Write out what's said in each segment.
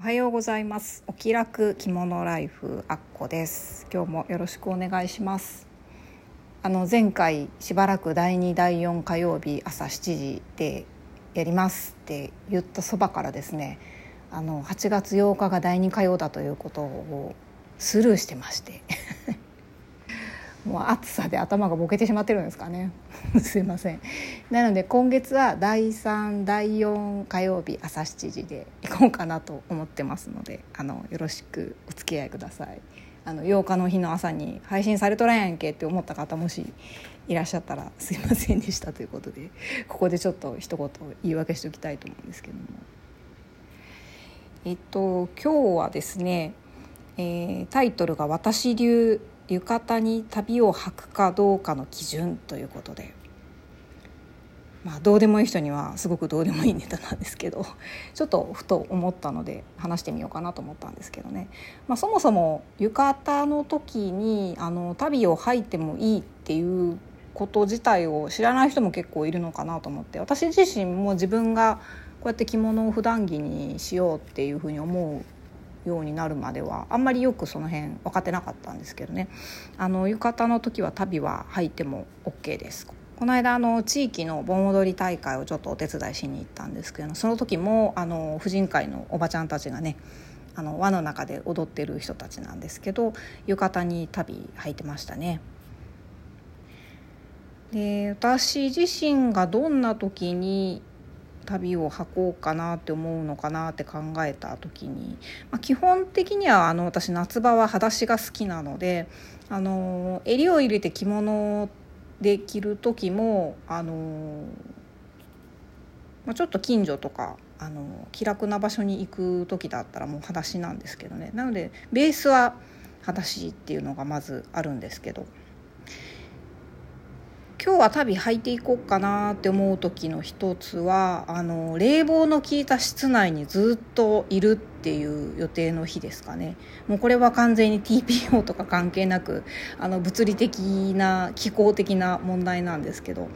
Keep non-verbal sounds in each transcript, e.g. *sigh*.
おはようございます。お気楽着物ライフあっこです。今日もよろしくお願いします。あの前回しばらく第2第4火曜日朝7時でやります。って言ったそばからですねあの8月8日が第2火曜だということをスルーしてまして。もう暑さで頭がボケてしまってるんですかね。*laughs* すいません。なので今月は第3第4火曜日朝7時で行こうかなと思ってますのであのよろしくお付き合いください。あの8日の日の朝に配信されとらんやんけって思った方もしいらっしゃったらすいませんでした。ということでここでちょっと一言言い訳しておきたいと思うんですけども。えっと今日はですね、えー、タイトルが「私流浴衣に旅を履くかどうかの基準ということで。まあどうでもいい人にはすごくどうでもいいネタなんですけど。*laughs* ちょっとふと思ったので話してみようかなと思ったんですけどね、まあ、そもそも浴衣の時にあの旅を履いてもいいっていうこと自体を知らない人も結構いるのかなと思って。私自身も自分がこうやって着物を普段着にしようっていうふうに思うようになるまではあんまりよくその辺分かってなかったんですけどねあの浴衣の時は足袋は履いても OK です。この間あの地域の盆踊り大会をちょっとお手伝いしに行ったんですけどその時もあの婦人会のおばちゃんたちがねあの輪の中で踊ってる人たちなんですけど浴衣に足袋履いてましたね。で私自身がどんな時に旅を履こうかなって思うのかなって考えた時に、まあ、基本的にはあの私夏場は裸足が好きなのであの襟を入れて着物で着る時もあの、まあ、ちょっと近所とかあの気楽な場所に行く時だったらもう裸足なんですけどねなのでベースは裸足っていうのがまずあるんですけど。今日は旅履いていこうかなって思う時の一つはあの冷房の効いた室内にずっといるっていう予定の日ですかね。もうこれは完全に TPO とか関係なくあの物理的な気候的な問題なんですけど。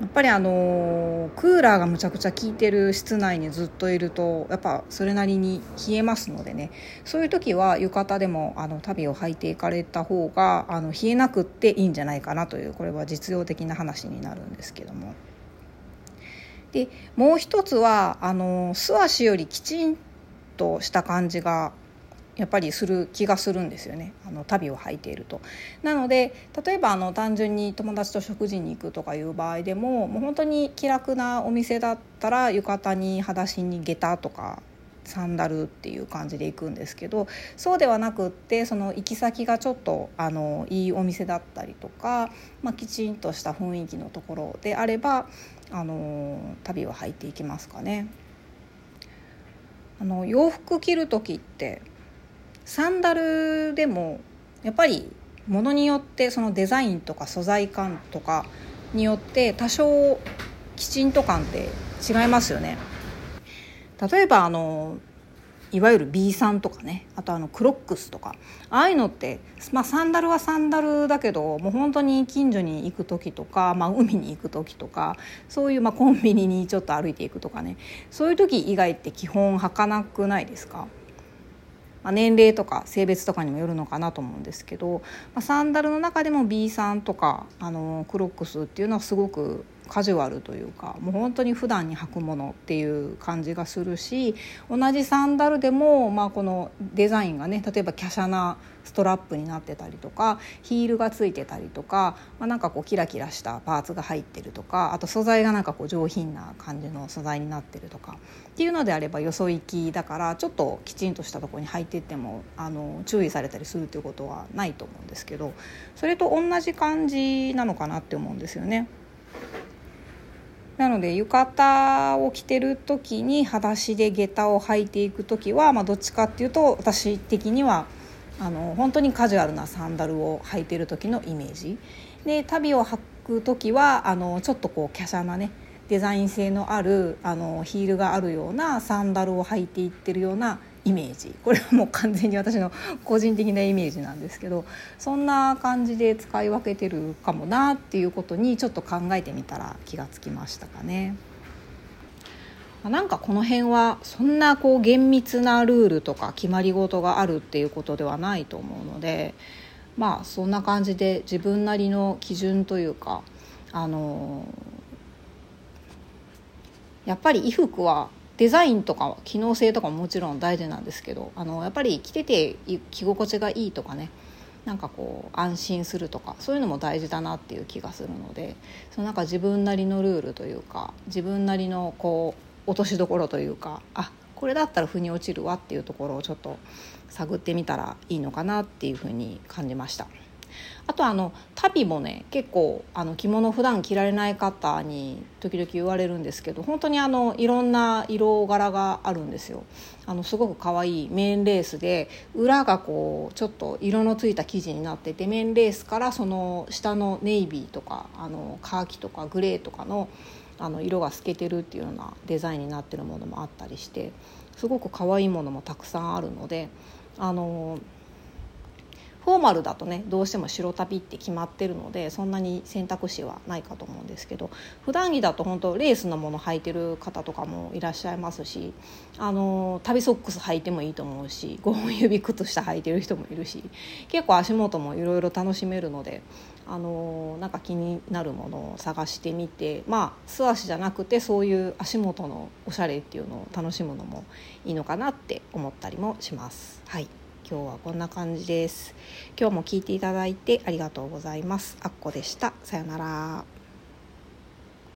やっぱりあのクーラーがむちゃくちゃ効いてる室内にずっといるとやっぱそれなりに冷えますのでねそういう時は浴衣でもあの旅を履いていかれた方があの冷えなくっていいんじゃないかなというこれは実用的な話になるんですけども。でもう一つはあの素足よりきちんとした感じがやっぱりする気がするんですよねあの旅を履いていると。なので例えばあの単純に友達と食事に行くとかいう場合でももう本当に気楽なお店だったら浴衣に裸足に下駄とかサンダルっていう感じで行くんですけどそうではなくってその行き先がちょっとあのいいお店だったりとか、まあ、きちんとした雰囲気のところであればあの旅を履いていきますかね。あの洋服着る時ってサンダルでもやっぱりものによってそのデザインとか素材感とかによって多少きちんと感って違いますよね。例えばあのいわゆる B さんとかね。あとあのクロックスとか。ああいうのって、まあ、サンダルはサンダルだけどもう本当に近所に行く時とか、まあ、海に行く時とかそういう、まあ、コンビニにちょっと歩いていくとかね。そういう時以外って基本履かなくないですか？まあ、年齢とか性別とかにもよるのかなと思うんですけど、まあ、サンダルの中でも B さんとかあのクロックスっていうのはすごくカジュアルというかもう本当に普段に履くものっていう感じがするし同じサンダルでも、まあ、このデザインがね例えば華奢なストラップになってたりとかヒールがついてたりとか、まあ、なんかこうキラキラしたパーツが入ってるとかあと素材がなんかこう上品な感じの素材になってるとかっていうのであればよそ行きだからちょっときちんとしたとこに履いてってもあの注意されたりするっていうことはないと思うんですけどそれと同じ感じなのかなって思うんですよね。なので浴衣を着てる時に裸足で下駄を履いていく時は、まあ、どっちかっていうと私的にはあの本当にカジュアルなサンダルを履いてる時のイメージ。で足袋を履く時はあのちょっとこう華奢なねデザイン性のあるあのヒールがあるようなサンダルを履いていってるようなイメージこれはもう完全に私の個人的なイメージなんですけどそんな感じで使い分けてるかもなっていうことにちょっと考えてみたら気がつきましたかね。なんかこの辺はそんなこう厳密なルールとか決まり事があるっていうことではないと思うのでまあそんな感じで自分なりの基準というかあのやっぱり衣服はデザインとか機能性とかももちろん大事なんですけどあのやっぱり着てて着心地がいいとかねなんかこう安心するとかそういうのも大事だなっていう気がするのでそのなんか自分なりのルールというか自分なりのこう落としどころというかあこれだったら腑に落ちるわっていうところをちょっと探ってみたらいいのかなっていうふうに感じました。あとあの旅もね結構あの着物普段着られない方に時々言われるんですけど本当にあのいろんな色柄があるんですよ。あのすごく可愛いメインレースで裏がこうちょっと色のついた生地になっててメンレースからその下のネイビーとかあのカーキとかグレーとかのあの色が透けてるっていうようなデザインになってるものもあったりしてすごく可愛いものもたくさんあるのであのフォーマルだとねどうしても白旅って決まってるのでそんなに選択肢はないかと思うんですけど普段着だと本当レースのもの履いてる方とかもいらっしゃいますしあの旅ソックス履いてもいいと思うし *laughs* 5本指靴下履いてる人もいるし結構足元もいろいろ楽しめるのであのなんか気になるものを探してみてまあ素足じゃなくてそういう足元のおしゃれっていうのを楽しむのもいいのかなって思ったりもします。はい今日はこんな感じです。今日も聞いていただいてありがとうございます。あっこでした。さよなら。